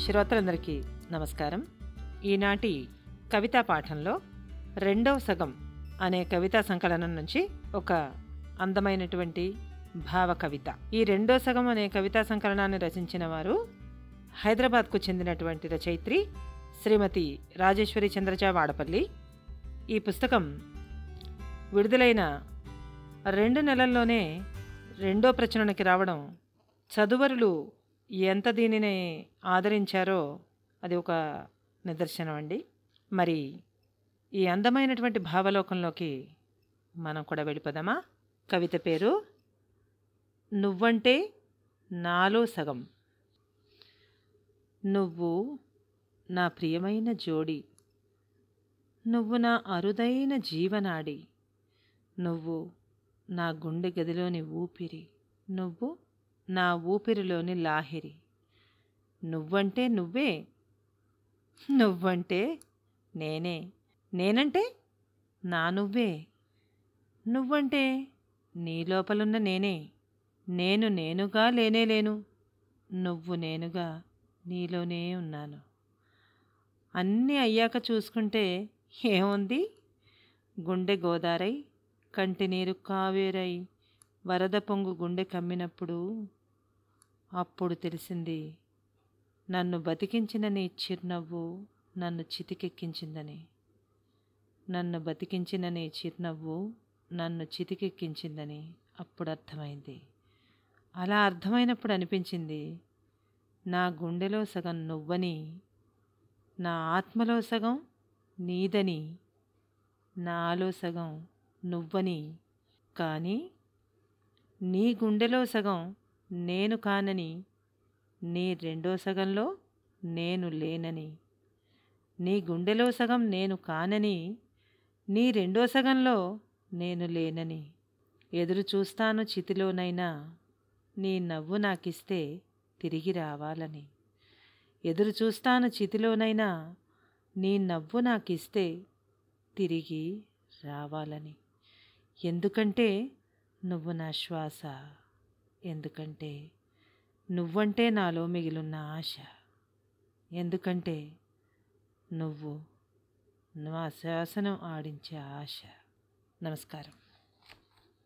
శ్రోతలందరికీ నమస్కారం. ఈనాటి కవితా పాఠంలో రెండవ సగం అనే కవితా సంకలనం నుంచి ఒక అందమైనటువంటి భావ కవిత. ఈ రెండో సగం అనే కవితా సంకలనాన్ని రచించిన వారు హైదరాబాద్కు చెందినటువంటి రచయిత్రి శ్రీమతి రాజేశ్వరి చంద్రజా వాడపల్లి. ఈ పుస్తకం విడుదలైన రెండు నెలల్లోనే రెండో ప్రచురణకి రావడం చదువరులు ఎంత దీనిని ఆదరించారో అది ఒక నిదర్శనం అండి. మరి ఈ అందమైనటువంటి భావలోకంలోకి మనం కూడా వెళ్ళిపోదామా? కవిత పేరు నువ్వంటే నాలో సగం. నువ్వు నా ప్రియమైన జోడి. నువ్వు నా అరుదైన జీవనాడి. నువ్వు నా గుండె గదిలోని ఊపిరి. నువ్వు నా ఊపిరిలోని లాహిరి. నువ్వంటే నువ్వే. నువ్వంటే నేనే. నేనంటే నా నువ్వే. నువ్వంటే నీ లోపలున్న నేనే. నేను నేనుగా లేనే లేను. నువ్వు నేనుగా నీలోనే ఉన్నాను. అన్నీ అయ్యాక చూసుకుంటే ఏముంది? గుండె గోదారై కంటినీరు కావేరై వరద పొంగు గుండె కమ్మినప్పుడు అప్పుడు తెలిసింది నన్ను బతికించిన నీ చిరునవ్వు నన్ను చితికెక్కించిందని. నన్ను బతికించిన నీ చిరునవ్వు నన్ను చితికెక్కించిందని అప్పుడు అర్థమైంది అలా అర్థమైనప్పుడు అనిపించింది నా గుండెలో సగం నువ్వని నా ఆత్మలో సగం నీదని నాలో సగం నువ్వని. కానీ నీ గుండెలో సగం నేను కానని నీ రెండో సగంలో నేను లేనని. నీ గుండెలో సగం నేను కానని నీ రెండో సగంలో నేను లేనని. ఎదురు చూస్తాను చితిలోనైనా నీ నవ్వు నాకిస్తే తిరిగి రావాలని. ఎదురు చూస్తాను చితిలోనైనా నీ నవ్వు నాకిస్తే తిరిగి రావాలని. ఎందుకంటే నువ్వు నా శ్వాస ఎందుకంటే నువ్వంటే నాలో మిగిలిన ఆశ. ఎందుకంటే నువ్వు నా శాసనం ఆడించే ఆశ. నమస్కారం.